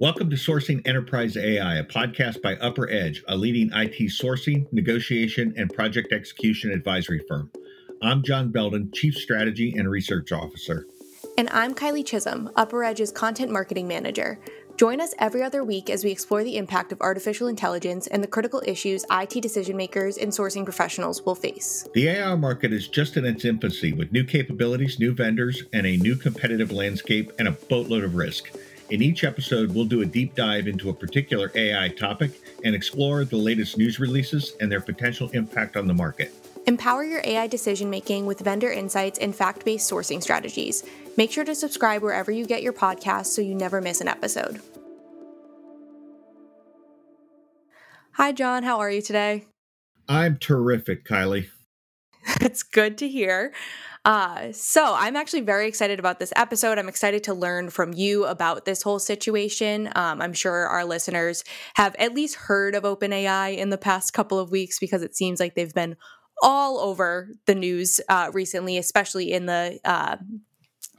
Welcome to Sourcing Enterprise AI, a podcast by UpperEdge, a leading IT sourcing, negotiation, and project execution advisory firm. I'm John Belden, Chief Strategy and Research Officer. And I'm Kylie Chisholm, UpperEdge's Content Marketing Manager. Join us every other week as we explore the impact of artificial intelligence and the critical issues IT decision makers and sourcing professionals will face. The AI market is just in its infancy with new capabilities, new vendors, and a new competitive landscape and a boatload of risk. In each episode, we'll do a deep dive into a particular AI topic and explore the latest news releases and their potential impact on the market. Empower your AI decision making with vendor insights and fact based sourcing strategies. Make sure to subscribe wherever you get your podcasts so you never miss an episode. Hi, John. How are you today? I'm terrific, Kylie. It's good to hear. Uh, so I'm actually very excited about this episode. I'm excited to learn from you about this whole situation. Um, I'm sure our listeners have at least heard of OpenAI in the past couple of weeks because it seems like they've been all over the news uh, recently, especially in the uh,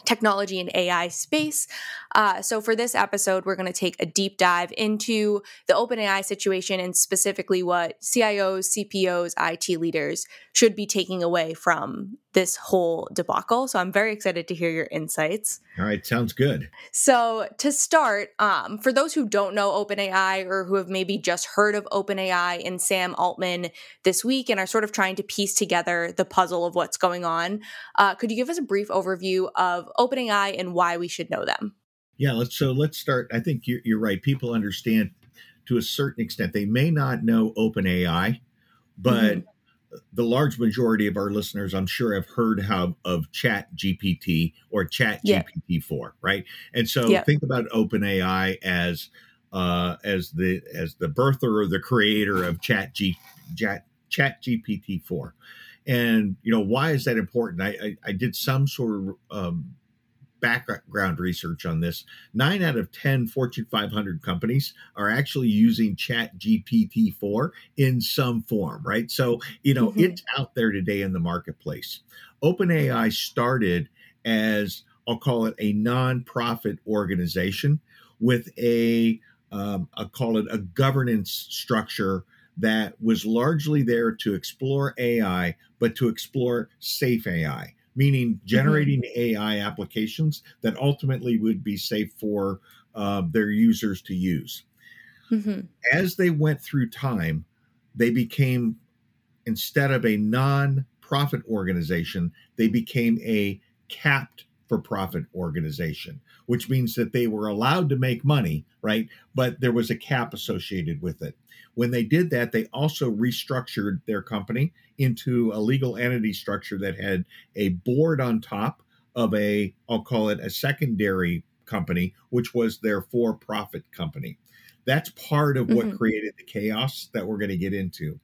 technology and AI space. Uh, so, for this episode, we're going to take a deep dive into the OpenAI situation and specifically what CIOs, CPOs, IT leaders should be taking away from this whole debacle. So, I'm very excited to hear your insights. All right, sounds good. So, to start, um, for those who don't know OpenAI or who have maybe just heard of OpenAI and Sam Altman this week and are sort of trying to piece together the puzzle of what's going on, uh, could you give us a brief overview of OpenAI and why we should know them? Yeah, let's so let's start. I think you're, you're right. People understand to a certain extent. They may not know OpenAI, but mm-hmm. The large majority of our listeners, I'm sure, have heard how of ChatGPT or Chat. GPT four, right? And so think about OpenAI as uh, as the as the birther or the creator of Chat G Chat ChatGPT four. And you know why is that important? I, I, I did some sort of um, background research on this. Nine out of 10 Fortune 500 companies are actually using ChatGPT 4 in some form, right? So, you know, mm-hmm. it's out there today in the marketplace. OpenAI started as, I'll call it a nonprofit organization with a, um, I'll call it a governance structure that was largely there to explore AI, but to explore safe AI meaning mm-hmm. generating mm-hmm. AI applications that ultimately would be safe for uh, their users to use. Mm-hmm. As they went through time, they became, instead of a non profit organization, they became a capped for profit organization, which means that they were allowed to make money, right? But there was a cap associated with it. When they did that, they also restructured their company into a legal entity structure that had a board on top of a, I'll call it a secondary company, which was their for profit company. That's part of what mm-hmm. created the chaos that we're going to get into.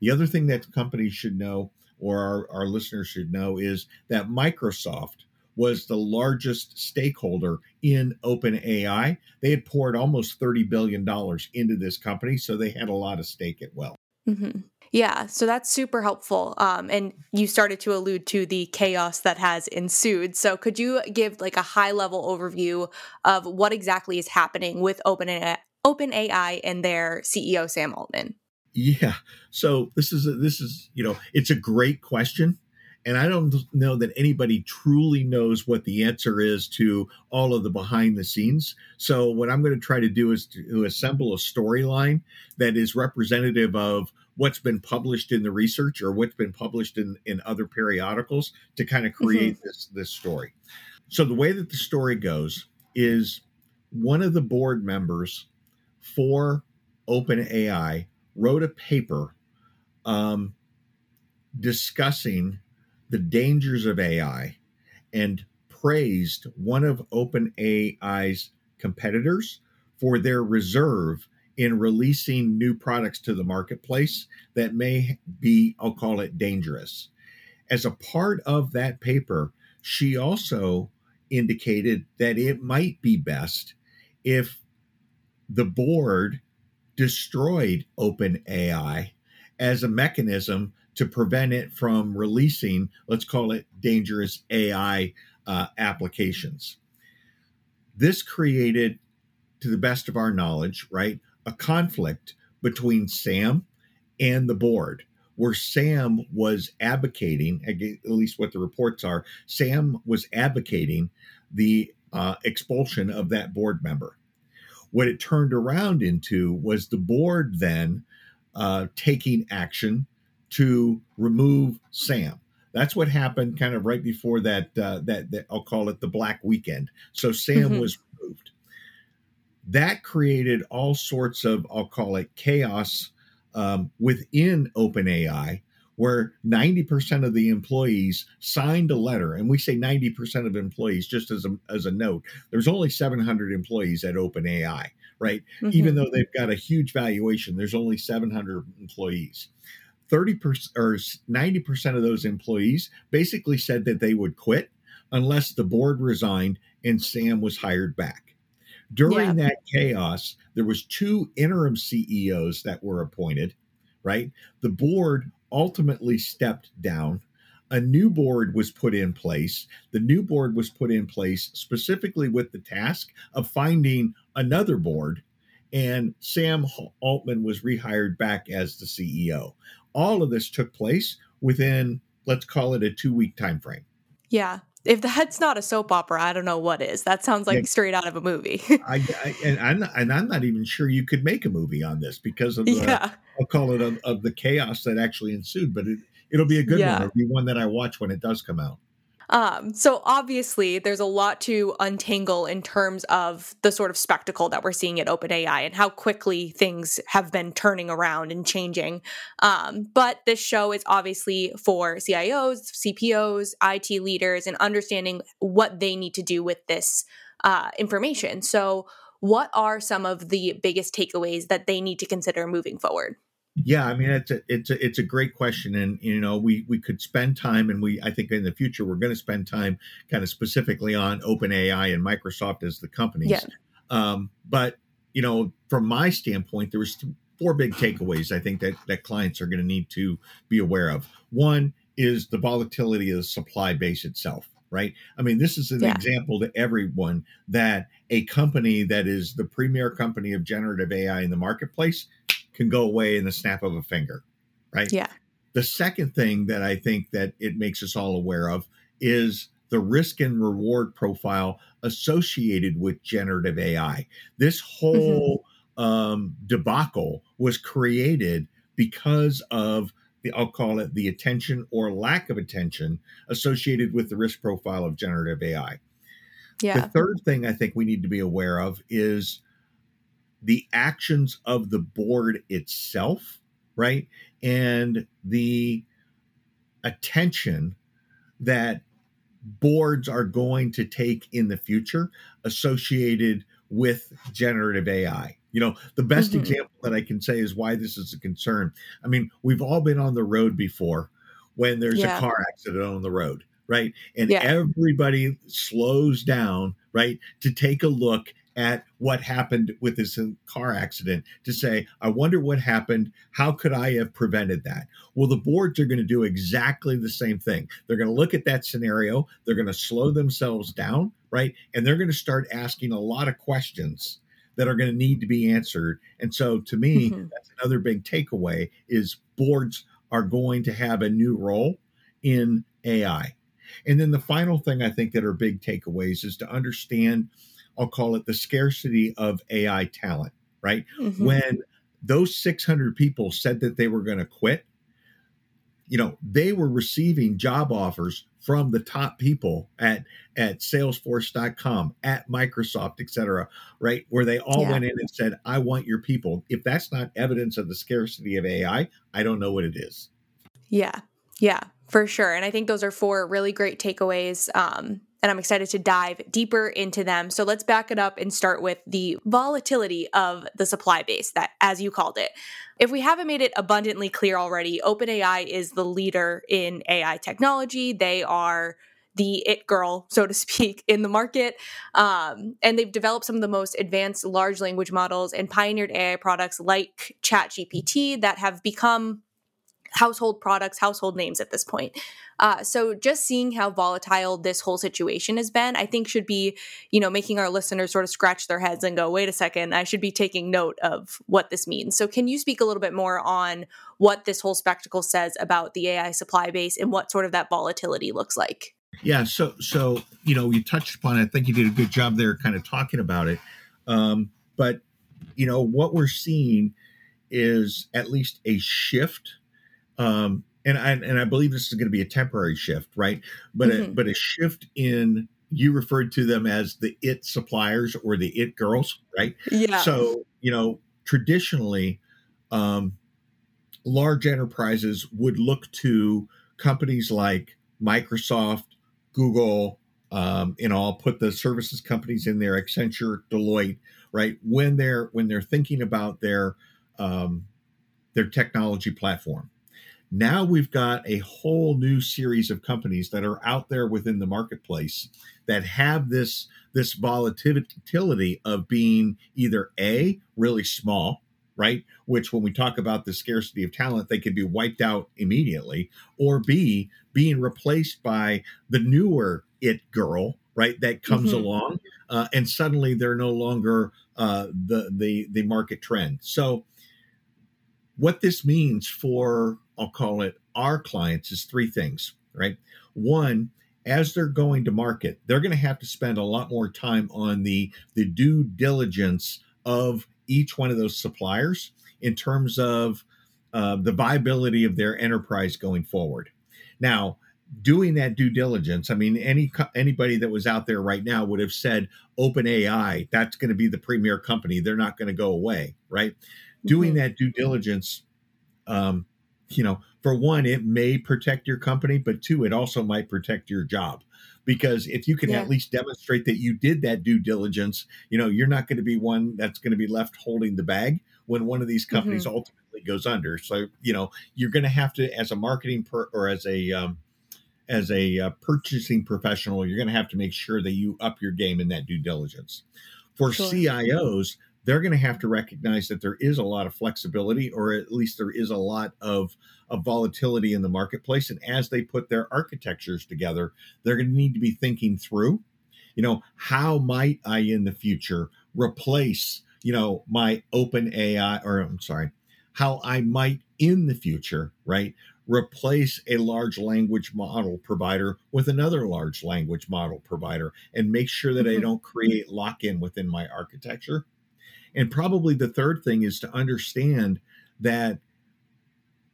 The other thing that companies should know, or our, our listeners should know, is that Microsoft was the largest stakeholder in OpenAI. They had poured almost $30 billion into this company, so they had a lot of stake at well. Mm-hmm. Yeah, so that's super helpful. Um, and you started to allude to the chaos that has ensued. So could you give like a high level overview of what exactly is happening with OpenAI, OpenAI and their CEO Sam Altman? Yeah. So this is a, this is you know it's a great question and I don't know that anybody truly knows what the answer is to all of the behind the scenes. So, what I'm going to try to do is to assemble a storyline that is representative of what's been published in the research or what's been published in, in other periodicals to kind of create mm-hmm. this, this story. So, the way that the story goes is one of the board members for OpenAI wrote a paper um, discussing the dangers of AI and praised one of OpenAI's competitors for their reserve in releasing new products to the marketplace that may be, I'll call it dangerous. As a part of that paper, she also indicated that it might be best if the board destroyed OpenAI as a mechanism to prevent it from releasing, let's call it dangerous AI uh, applications. This created to the best of our knowledge, right, a conflict between Sam and the board where Sam was advocating, at least what the reports are, Sam was advocating the uh, expulsion of that board member. What it turned around into was the board then uh, taking action to remove Sam. That's what happened kind of right before that, uh, that, that I'll call it the Black Weekend. So Sam mm-hmm. was removed. That created all sorts of, I'll call it chaos um, within OpenAI, where 90% of the employees signed a letter. And we say 90% of employees, just as a, as a note, there's only 700 employees at OpenAI, right? Mm-hmm. Even though they've got a huge valuation, there's only 700 employees. 30% or 90% of those employees basically said that they would quit unless the board resigned and Sam was hired back. During yeah. that chaos, there was two interim CEOs that were appointed, right? The board ultimately stepped down. A new board was put in place. The new board was put in place specifically with the task of finding another board, and Sam Altman was rehired back as the CEO. All of this took place within, let's call it a two week time frame. Yeah if that's not a soap opera, I don't know what is. That sounds like yeah. straight out of a movie. I, I, and I'm not, and I'm not even sure you could make a movie on this because of the yeah. I'll call it of, of, the chaos that actually ensued. But it, it'll be a good yeah. one. It'll be one that I watch when it does come out. Um, so obviously, there's a lot to untangle in terms of the sort of spectacle that we're seeing at OpenAI and how quickly things have been turning around and changing. Um, but this show is obviously for CIOs, CPOs, IT leaders, and understanding what they need to do with this uh, information. So, what are some of the biggest takeaways that they need to consider moving forward? Yeah, I mean it's a it's a it's a great question, and you know we we could spend time, and we I think in the future we're going to spend time kind of specifically on OpenAI and Microsoft as the companies. Yeah. Um, but you know, from my standpoint, there was four big takeaways I think that that clients are going to need to be aware of. One is the volatility of the supply base itself right? I mean, this is an yeah. example to everyone that a company that is the premier company of generative AI in the marketplace can go away in the snap of a finger, right? Yeah. The second thing that I think that it makes us all aware of is the risk and reward profile associated with generative AI. This whole mm-hmm. um, debacle was created because of the, I'll call it the attention or lack of attention associated with the risk profile of generative AI. Yeah. The third thing I think we need to be aware of is the actions of the board itself, right? And the attention that boards are going to take in the future associated with generative AI. You know, the best mm-hmm. example that I can say is why this is a concern. I mean, we've all been on the road before when there's yeah. a car accident on the road, right? And yeah. everybody slows down, right, to take a look at what happened with this car accident to say, I wonder what happened. How could I have prevented that? Well, the boards are going to do exactly the same thing. They're going to look at that scenario, they're going to slow themselves down, right? And they're going to start asking a lot of questions that are going to need to be answered. And so to me, mm-hmm. that's another big takeaway is boards are going to have a new role in AI. And then the final thing I think that are big takeaways is to understand I'll call it the scarcity of AI talent, right? Mm-hmm. When those 600 people said that they were going to quit, you know, they were receiving job offers from the top people at at salesforce.com, at Microsoft, et cetera, right? Where they all yeah. went in and said, I want your people. If that's not evidence of the scarcity of AI, I don't know what it is. Yeah. Yeah, for sure. And I think those are four really great takeaways. Um, and I'm excited to dive deeper into them. So let's back it up and start with the volatility of the supply base that as you called it. If we haven't made it abundantly clear already, OpenAI is the leader in AI technology. They are the it girl, so to speak, in the market. Um, and they've developed some of the most advanced large language models and pioneered AI products like ChatGPT that have become household products, household names at this point. Uh, so just seeing how volatile this whole situation has been, I think should be, you know, making our listeners sort of scratch their heads and go, wait a second, I should be taking note of what this means. So can you speak a little bit more on what this whole spectacle says about the AI supply base and what sort of that volatility looks like? Yeah, so so you know you touched upon it. I think you did a good job there, kind of talking about it. Um, but you know what we're seeing is at least a shift um, and I and I believe this is going to be a temporary shift, right? But mm-hmm. a, but a shift in you referred to them as the it suppliers or the it girls, right? Yeah. So you know traditionally, um, large enterprises would look to companies like Microsoft, Google, um, and I'll put the services companies in there, Accenture, Deloitte, right? When they're when they're thinking about their um, their technology platform, now we've got a whole new series of companies that are out there within the marketplace that have this this volatility of being either a really small right which when we talk about the scarcity of talent they could be wiped out immediately or b being replaced by the newer it girl right that comes mm-hmm. along uh, and suddenly they're no longer uh, the the the market trend so what this means for I'll call it our clients is three things, right? One, as they're going to market, they're going to have to spend a lot more time on the the due diligence of each one of those suppliers in terms of uh, the viability of their enterprise going forward. Now, doing that due diligence, I mean, any anybody that was out there right now would have said OpenAI, that's going to be the premier company. They're not going to go away, right? Mm-hmm. Doing that due diligence um, you know, for one, it may protect your company, but two, it also might protect your job. Because if you can yeah. at least demonstrate that you did that due diligence, you know, you're not going to be one that's going to be left holding the bag when one of these companies mm-hmm. ultimately goes under. So, you know, you're going to have to, as a marketing per, or as a, um, as a uh, purchasing professional, you're going to have to make sure that you up your game in that due diligence. For sure. CIOs, they're going to have to recognize that there is a lot of flexibility, or at least there is a lot of, of volatility in the marketplace. And as they put their architectures together, they're going to need to be thinking through, you know, how might I in the future replace, you know, my open AI, or I'm sorry, how I might in the future, right, replace a large language model provider with another large language model provider and make sure that mm-hmm. I don't create lock in within my architecture and probably the third thing is to understand that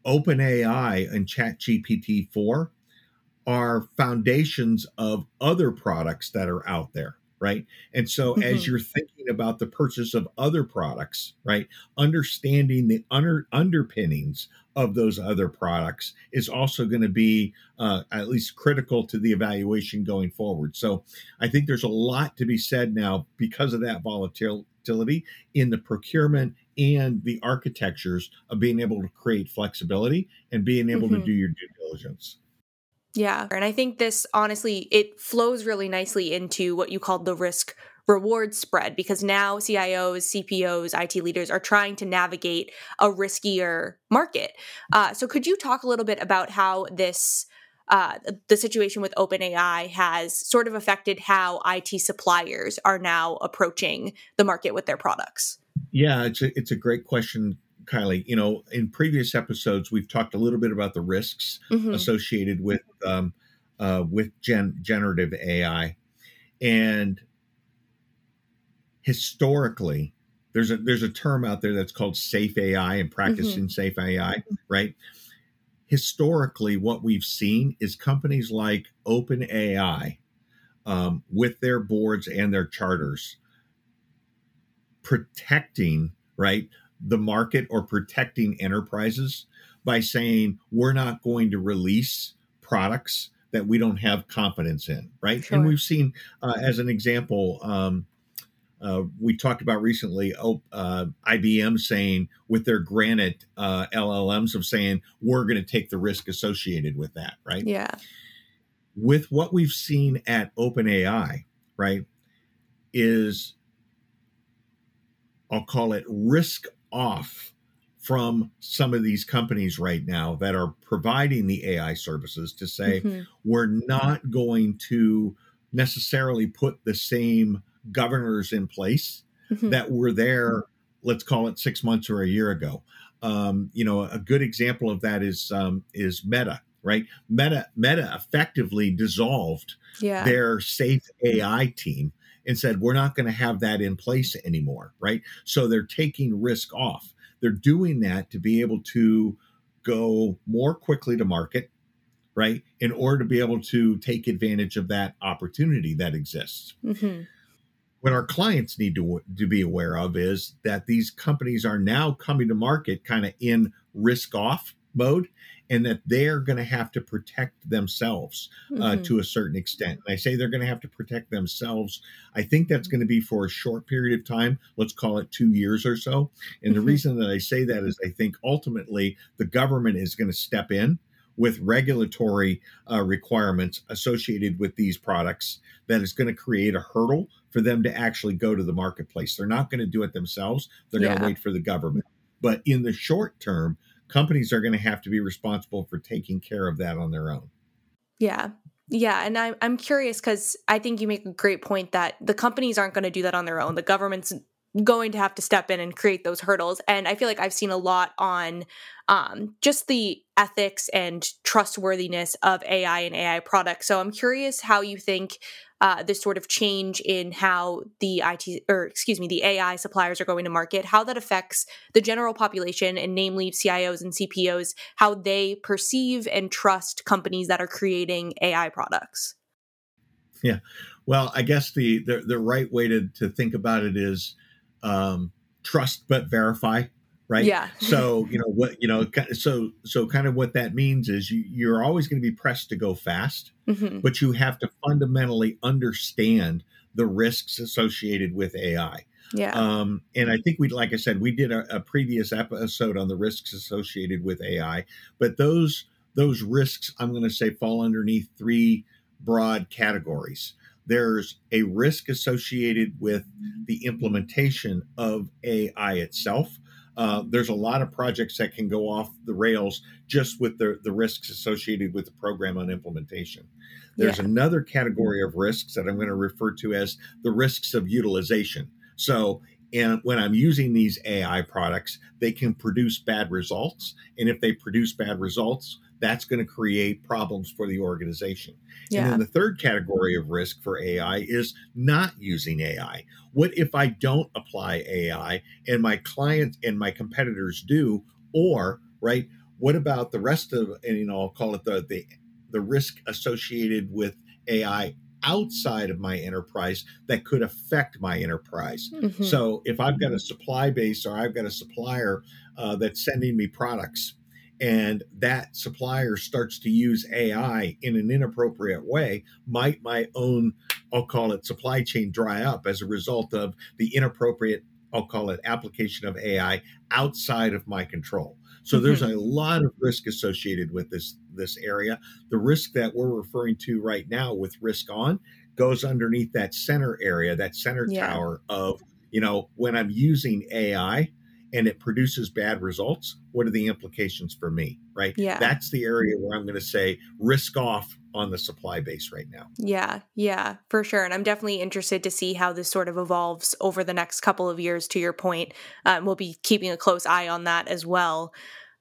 OpenAI and ChatGPT 4 are foundations of other products that are out there, right? And so mm-hmm. as you're thinking about the purchase of other products, right, understanding the under, underpinnings of those other products is also going to be uh, at least critical to the evaluation going forward. So I think there's a lot to be said now because of that in the procurement and the architectures of being able to create flexibility and being able mm-hmm. to do your due diligence. Yeah. And I think this honestly, it flows really nicely into what you called the risk reward spread because now CIOs, CPOs, IT leaders are trying to navigate a riskier market. Uh, so, could you talk a little bit about how this uh, the situation with OpenAI has sort of affected how IT suppliers are now approaching the market with their products? Yeah, it's a, it's a great question, Kylie. You know, in previous episodes, we've talked a little bit about the risks mm-hmm. associated with um, uh, with gen- generative AI, and historically, there's a there's a term out there that's called safe AI and practicing mm-hmm. safe AI, right? Historically, what we've seen is companies like OpenAI, um, with their boards and their charters, protecting right the market or protecting enterprises by saying we're not going to release products that we don't have confidence in, right? Sure. And we've seen, uh, as an example, um, uh, we talked about recently oh, uh, IBM saying with their Granite uh, LLMs of saying we're going to take the risk associated with that, right? Yeah. With what we've seen at OpenAI, right, is I'll call it risk off from some of these companies right now that are providing the AI services to say, mm-hmm. we're not going to necessarily put the same governors in place mm-hmm. that were there, let's call it six months or a year ago. Um, you know, a good example of that is um, is Meta, right? Meta Meta effectively dissolved yeah. their safe AI team and said we're not going to have that in place anymore, right? So they're taking risk off. They're doing that to be able to go more quickly to market, right? In order to be able to take advantage of that opportunity that exists. Mm-hmm. What our clients need to, to be aware of is that these companies are now coming to market kind of in risk off mode and that they're going to have to protect themselves uh, mm-hmm. to a certain extent. And I say they're going to have to protect themselves. I think that's going to be for a short period of time. Let's call it two years or so. And mm-hmm. the reason that I say that is I think ultimately the government is going to step in with regulatory uh, requirements associated with these products that is going to create a hurdle for them to actually go to the marketplace. They're not going to do it themselves. They're yeah. going to wait for the government. But in the short term, companies are going to have to be responsible for taking care of that on their own. Yeah. Yeah, and I'm I'm curious because I think you make a great point that the companies aren't going to do that on their own. The government's going to have to step in and create those hurdles. And I feel like I've seen a lot on um, just the ethics and trustworthiness of AI and AI products. So I'm curious how you think uh, this sort of change in how the IT or excuse me the AI suppliers are going to market, how that affects the general population and namely CIOs and CPOs, how they perceive and trust companies that are creating AI products. Yeah, well, I guess the the, the right way to to think about it is um, trust but verify right yeah so you know what you know so so kind of what that means is you you're always going to be pressed to go fast mm-hmm. but you have to fundamentally understand the risks associated with ai yeah um and i think we like i said we did a, a previous episode on the risks associated with ai but those those risks i'm going to say fall underneath three broad categories there's a risk associated with the implementation of AI itself. Uh, there's a lot of projects that can go off the rails just with the, the risks associated with the program on implementation. There's yeah. another category of risks that I'm going to refer to as the risks of utilization. So, and when I'm using these AI products, they can produce bad results. And if they produce bad results, that's going to create problems for the organization. Yeah. And then the third category of risk for AI is not using AI. What if I don't apply AI and my clients and my competitors do? Or, right, what about the rest of, and you know, I'll call it the, the, the risk associated with AI outside of my enterprise that could affect my enterprise. Mm-hmm. So if I've got a supply base or I've got a supplier uh, that's sending me products and that supplier starts to use AI in an inappropriate way, might my own, I'll call it supply chain dry up as a result of the inappropriate, I'll call it application of AI outside of my control. So mm-hmm. there's a lot of risk associated with this this area. The risk that we're referring to right now with risk on goes underneath that center area, that center yeah. tower of, you know, when I'm using AI, and it produces bad results, what are the implications for me? Right. Yeah. That's the area where I'm going to say risk off on the supply base right now. Yeah. Yeah, for sure. And I'm definitely interested to see how this sort of evolves over the next couple of years, to your point. Um, we'll be keeping a close eye on that as well.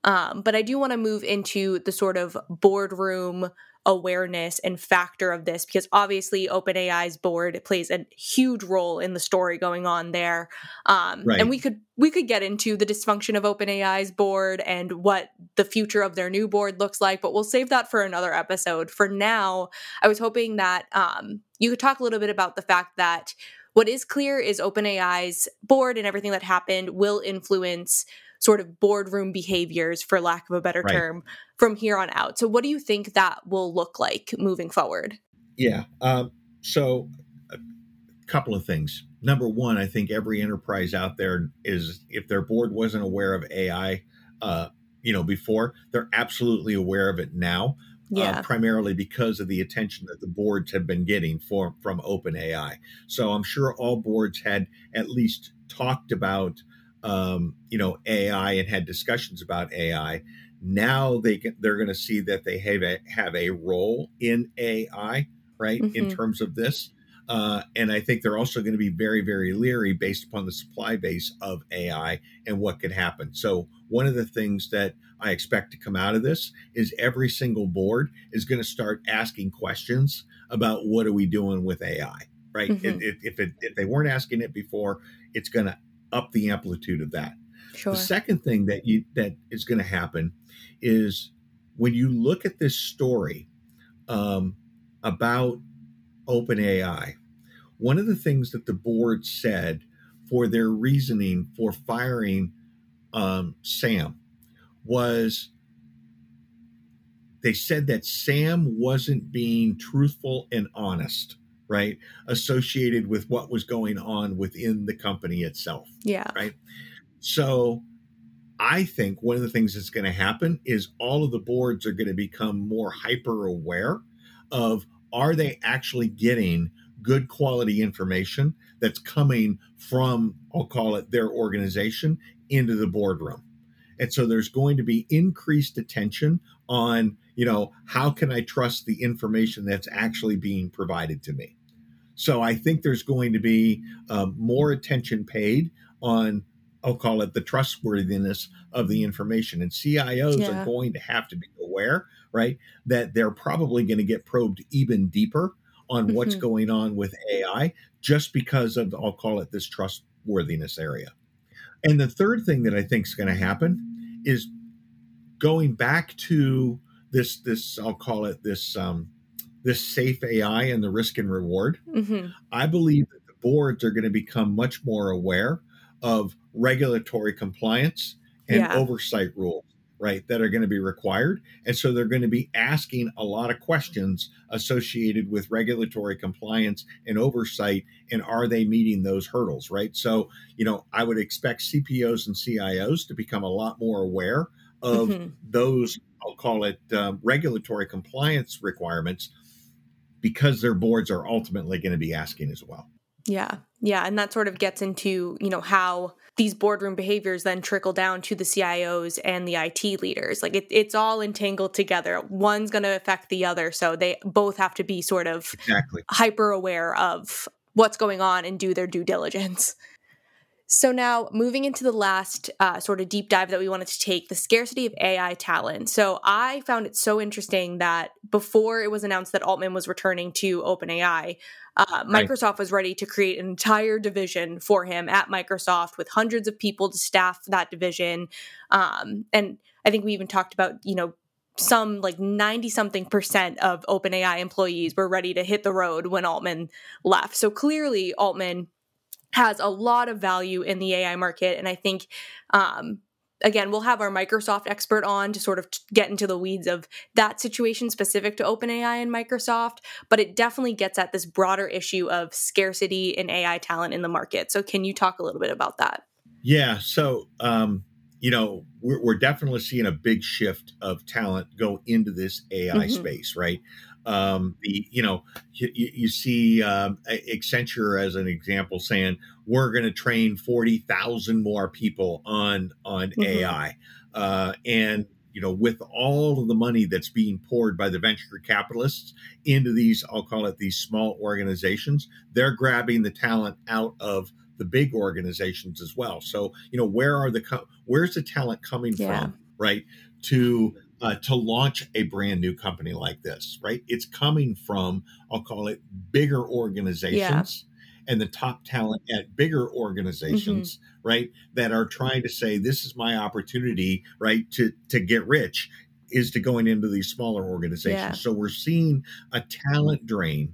Um, but I do want to move into the sort of boardroom awareness and factor of this because obviously OpenAI's board plays a huge role in the story going on there. Um, right. And we could we could get into the dysfunction of OpenAI's board and what the future of their new board looks like, but we'll save that for another episode. For now, I was hoping that um, you could talk a little bit about the fact that what is clear is OpenAI's board and everything that happened will influence sort of boardroom behaviors, for lack of a better right. term, from here on out. So, what do you think that will look like moving forward? Yeah. Um, so, a couple of things. Number one, I think every enterprise out there is, if their board wasn't aware of AI, uh, you know, before, they're absolutely aware of it now. Uh, yeah. Uh, primarily because of the attention that the boards have been getting for, from OpenAI. So I'm sure all boards had at least talked about um, you know AI and had discussions about AI. Now they can, they're going to see that they have a, have a role in AI, right? Mm-hmm. In terms of this, uh, and I think they're also going to be very, very leery based upon the supply base of AI and what could happen. So, one of the things that I expect to come out of this is every single board is going to start asking questions about what are we doing with AI, right? Mm-hmm. If, if, it, if they weren't asking it before, it's going to up the amplitude of that. Sure. The second thing that you that is going to happen is when you look at this story um, about OpenAI, one of the things that the board said for their reasoning for firing um, Sam was they said that Sam wasn't being truthful and honest, right? Associated with what was going on within the company itself. Yeah. Right. So I think one of the things that's going to happen is all of the boards are going to become more hyper aware of are they actually getting good quality information that's coming from, I'll call it their organization into the boardroom. And so there's going to be increased attention on, you know, how can I trust the information that's actually being provided to me? So I think there's going to be um, more attention paid on, I'll call it the trustworthiness of the information. And CIOs yeah. are going to have to be aware, right, that they're probably going to get probed even deeper on what's mm-hmm. going on with AI just because of, I'll call it this trustworthiness area. And the third thing that I think is going to happen is going back to this, this, I'll call it this, um, this safe AI and the risk and reward. Mm-hmm. I believe that the boards are going to become much more aware of regulatory compliance and yeah. oversight rules right, that are going to be required. And so they're going to be asking a lot of questions associated with regulatory compliance and oversight. And are they meeting those hurdles, right? So, you know, I would expect CPOs and CIOs to become a lot more aware of mm-hmm. those, I'll call it um, regulatory compliance requirements because their boards are ultimately going to be asking as well. Yeah. Yeah. And that sort of gets into, you know, how these boardroom behaviors then trickle down to the CIOs and the IT leaders. Like it, it's all entangled together. One's going to affect the other. So they both have to be sort of exactly. hyper aware of what's going on and do their due diligence. So now moving into the last uh, sort of deep dive that we wanted to take, the scarcity of AI talent. So I found it so interesting that before it was announced that Altman was returning to OpenAI, uh, Microsoft right. was ready to create an entire division for him at Microsoft with hundreds of people to staff that division. Um, and I think we even talked about, you know, some like 90 something percent of OpenAI employees were ready to hit the road when Altman left. So clearly, Altman has a lot of value in the AI market. And I think um, again, we'll have our Microsoft expert on to sort of get into the weeds of that situation specific to OpenAI and Microsoft, but it definitely gets at this broader issue of scarcity in AI talent in the market. So, can you talk a little bit about that? Yeah. So, um, you know, we're, we're definitely seeing a big shift of talent go into this AI mm-hmm. space, right? Um, the you know you, you see um, Accenture as an example saying we're going to train forty thousand more people on on mm-hmm. AI, uh, and you know with all of the money that's being poured by the venture capitalists into these I'll call it these small organizations, they're grabbing the talent out of the big organizations as well. So you know where are the co- where's the talent coming yeah. from, right? To uh, to launch a brand new company like this, right? It's coming from, I'll call it bigger organizations yeah. and the top talent at bigger organizations, mm-hmm. right? That are trying to say, this is my opportunity, right? To, to get rich is to going into these smaller organizations. Yeah. So we're seeing a talent drain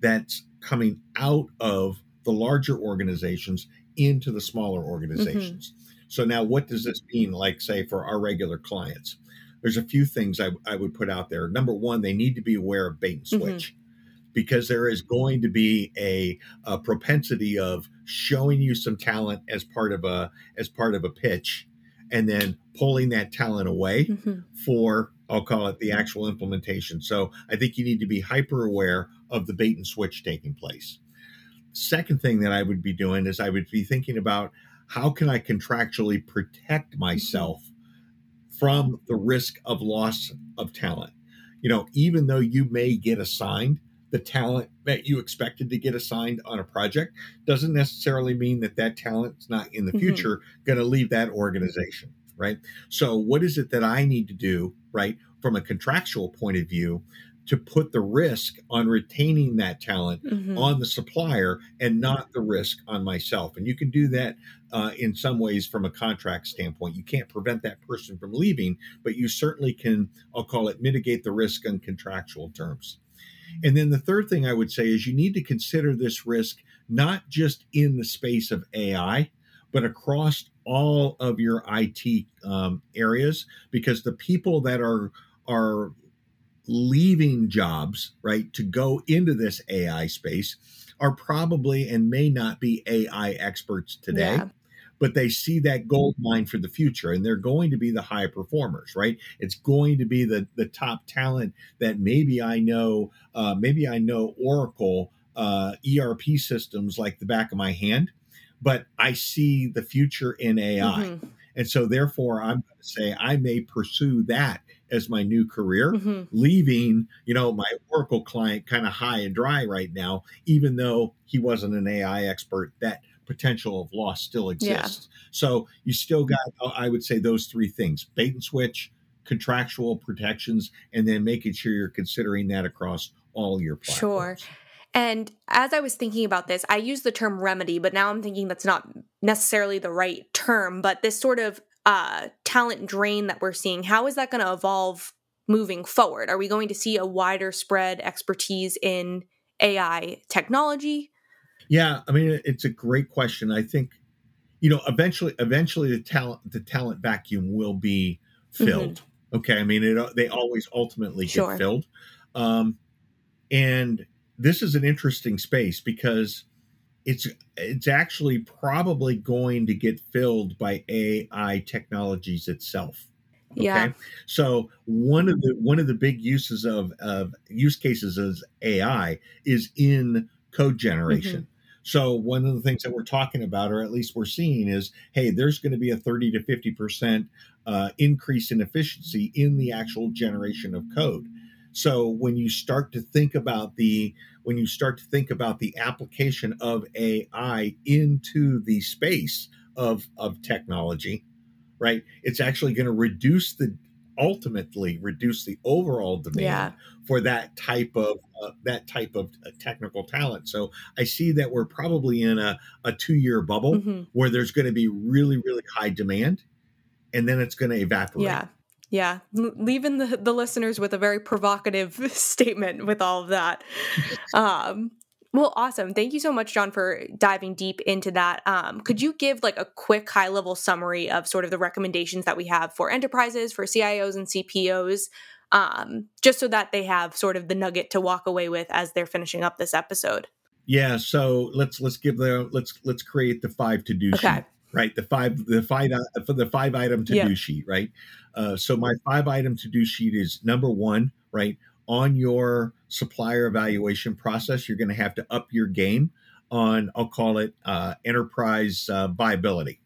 that's coming out of the larger organizations into the smaller mm-hmm. organizations. Mm-hmm. So now what does this mean, like say for our regular clients? There's a few things I, I would put out there. Number one, they need to be aware of bait and mm-hmm. switch. Mm-hmm. Because there is going to be a, a propensity of showing you some talent as part of a as part of a pitch, and then pulling that talent away mm-hmm. for I'll call it the actual implementation. So I think you need to be hyper aware of the bait and switch taking place. Second thing that I would be doing is I would be thinking about how can I contractually protect myself from the risk of loss of talent? You know, even though you may get assigned the talent that you expected to get assigned on a project doesn't necessarily mean that that talent's not in the mm-hmm. future going to leave that organization right so what is it that i need to do right from a contractual point of view to put the risk on retaining that talent mm-hmm. on the supplier and not the risk on myself. And you can do that uh, in some ways from a contract standpoint. You can't prevent that person from leaving, but you certainly can, I'll call it, mitigate the risk on contractual terms. And then the third thing I would say is you need to consider this risk not just in the space of AI, but across all of your IT um, areas, because the people that are are leaving jobs, right, to go into this AI space are probably and may not be AI experts today. Yeah but they see that gold mine for the future and they're going to be the high performers right it's going to be the the top talent that maybe i know uh, maybe i know oracle uh, erp systems like the back of my hand but i see the future in ai mm-hmm. and so therefore i'm going to say i may pursue that as my new career mm-hmm. leaving you know my oracle client kind of high and dry right now even though he wasn't an ai expert that potential of loss still exists. Yeah. So you still got, I would say, those three things bait and switch, contractual protections, and then making sure you're considering that across all your platforms. Sure. And as I was thinking about this, I use the term remedy, but now I'm thinking that's not necessarily the right term. But this sort of uh, talent drain that we're seeing, how is that going to evolve moving forward? Are we going to see a wider spread expertise in AI technology? Yeah, I mean it's a great question. I think you know eventually eventually the talent the talent vacuum will be filled. Mm-hmm. Okay, I mean it, they always ultimately get sure. filled. Um, and this is an interesting space because it's it's actually probably going to get filled by AI technologies itself. Okay? Yeah. So one of the one of the big uses of of use cases as AI is in code generation. Mm-hmm. So one of the things that we're talking about, or at least we're seeing, is hey, there's going to be a 30 to 50 percent uh, increase in efficiency in the actual generation of code. So when you start to think about the when you start to think about the application of AI into the space of of technology, right? It's actually going to reduce the ultimately reduce the overall demand yeah. for that type of uh, that type of uh, technical talent. So I see that we're probably in a, a two year bubble mm-hmm. where there's going to be really really high demand, and then it's going to evaporate. Yeah. Yeah, leaving the, the listeners with a very provocative statement with all of that. Um, well, awesome. Thank you so much, John, for diving deep into that. Um, could you give like a quick high level summary of sort of the recommendations that we have for enterprises, for CIOs and CPOs, um, just so that they have sort of the nugget to walk away with as they're finishing up this episode? Yeah. So let's let's give the let's let's create the five to do okay. sheet. Right, the five, the five, uh, for the five item to do sheet. Right, uh, so my five item to do sheet is number one. Right, on your supplier evaluation process, you're going to have to up your game on, I'll call it uh, enterprise uh, viability.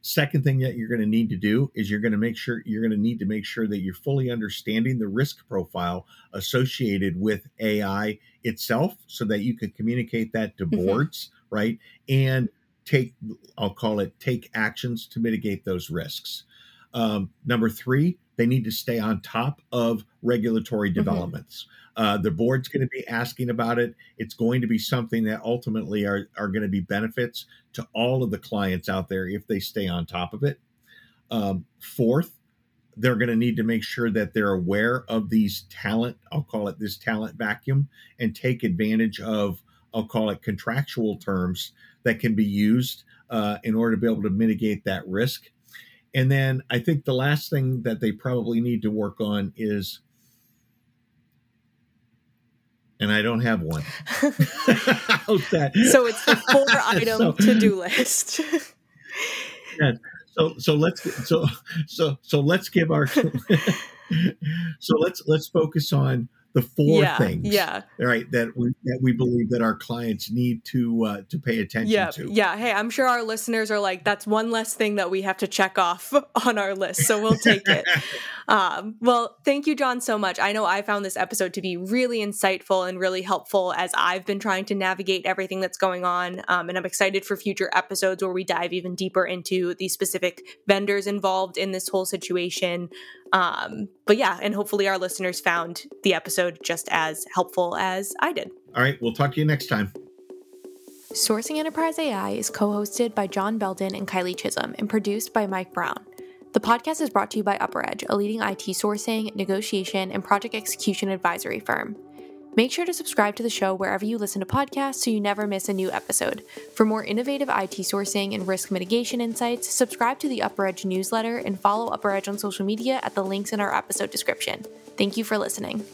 Second thing that you're going to need to do is you're going to make sure you're going to need to make sure that you're fully understanding the risk profile associated with AI itself so that you can communicate that to mm-hmm. boards, right? And take, I'll call it take actions to mitigate those risks. Um, number three, they need to stay on top of regulatory mm-hmm. developments. Mm-hmm. Uh, the board's going to be asking about it. It's going to be something that ultimately are, are going to be benefits to all of the clients out there if they stay on top of it. Um, fourth, they're going to need to make sure that they're aware of these talent, I'll call it this talent vacuum, and take advantage of, I'll call it contractual terms that can be used uh, in order to be able to mitigate that risk and then I think the last thing that they probably need to work on is, and I don't have one. so it's the four item so, to do list. yeah. So so let's so so so let's give our so let's let's focus on the four yeah, things yeah. right that we that we believe that our clients need to uh, to pay attention yeah, to. yeah hey i'm sure our listeners are like that's one less thing that we have to check off on our list so we'll take it. Um, well thank you john so much. I know i found this episode to be really insightful and really helpful as i've been trying to navigate everything that's going on um, and i'm excited for future episodes where we dive even deeper into the specific vendors involved in this whole situation um, but yeah, and hopefully our listeners found the episode just as helpful as I did. All right, we'll talk to you next time. Sourcing Enterprise AI is co hosted by John Belden and Kylie Chisholm and produced by Mike Brown. The podcast is brought to you by UpperEdge, a leading IT sourcing, negotiation, and project execution advisory firm. Make sure to subscribe to the show wherever you listen to podcasts so you never miss a new episode. For more innovative IT sourcing and risk mitigation insights, subscribe to the UpperEdge newsletter and follow UpperEdge on social media at the links in our episode description. Thank you for listening.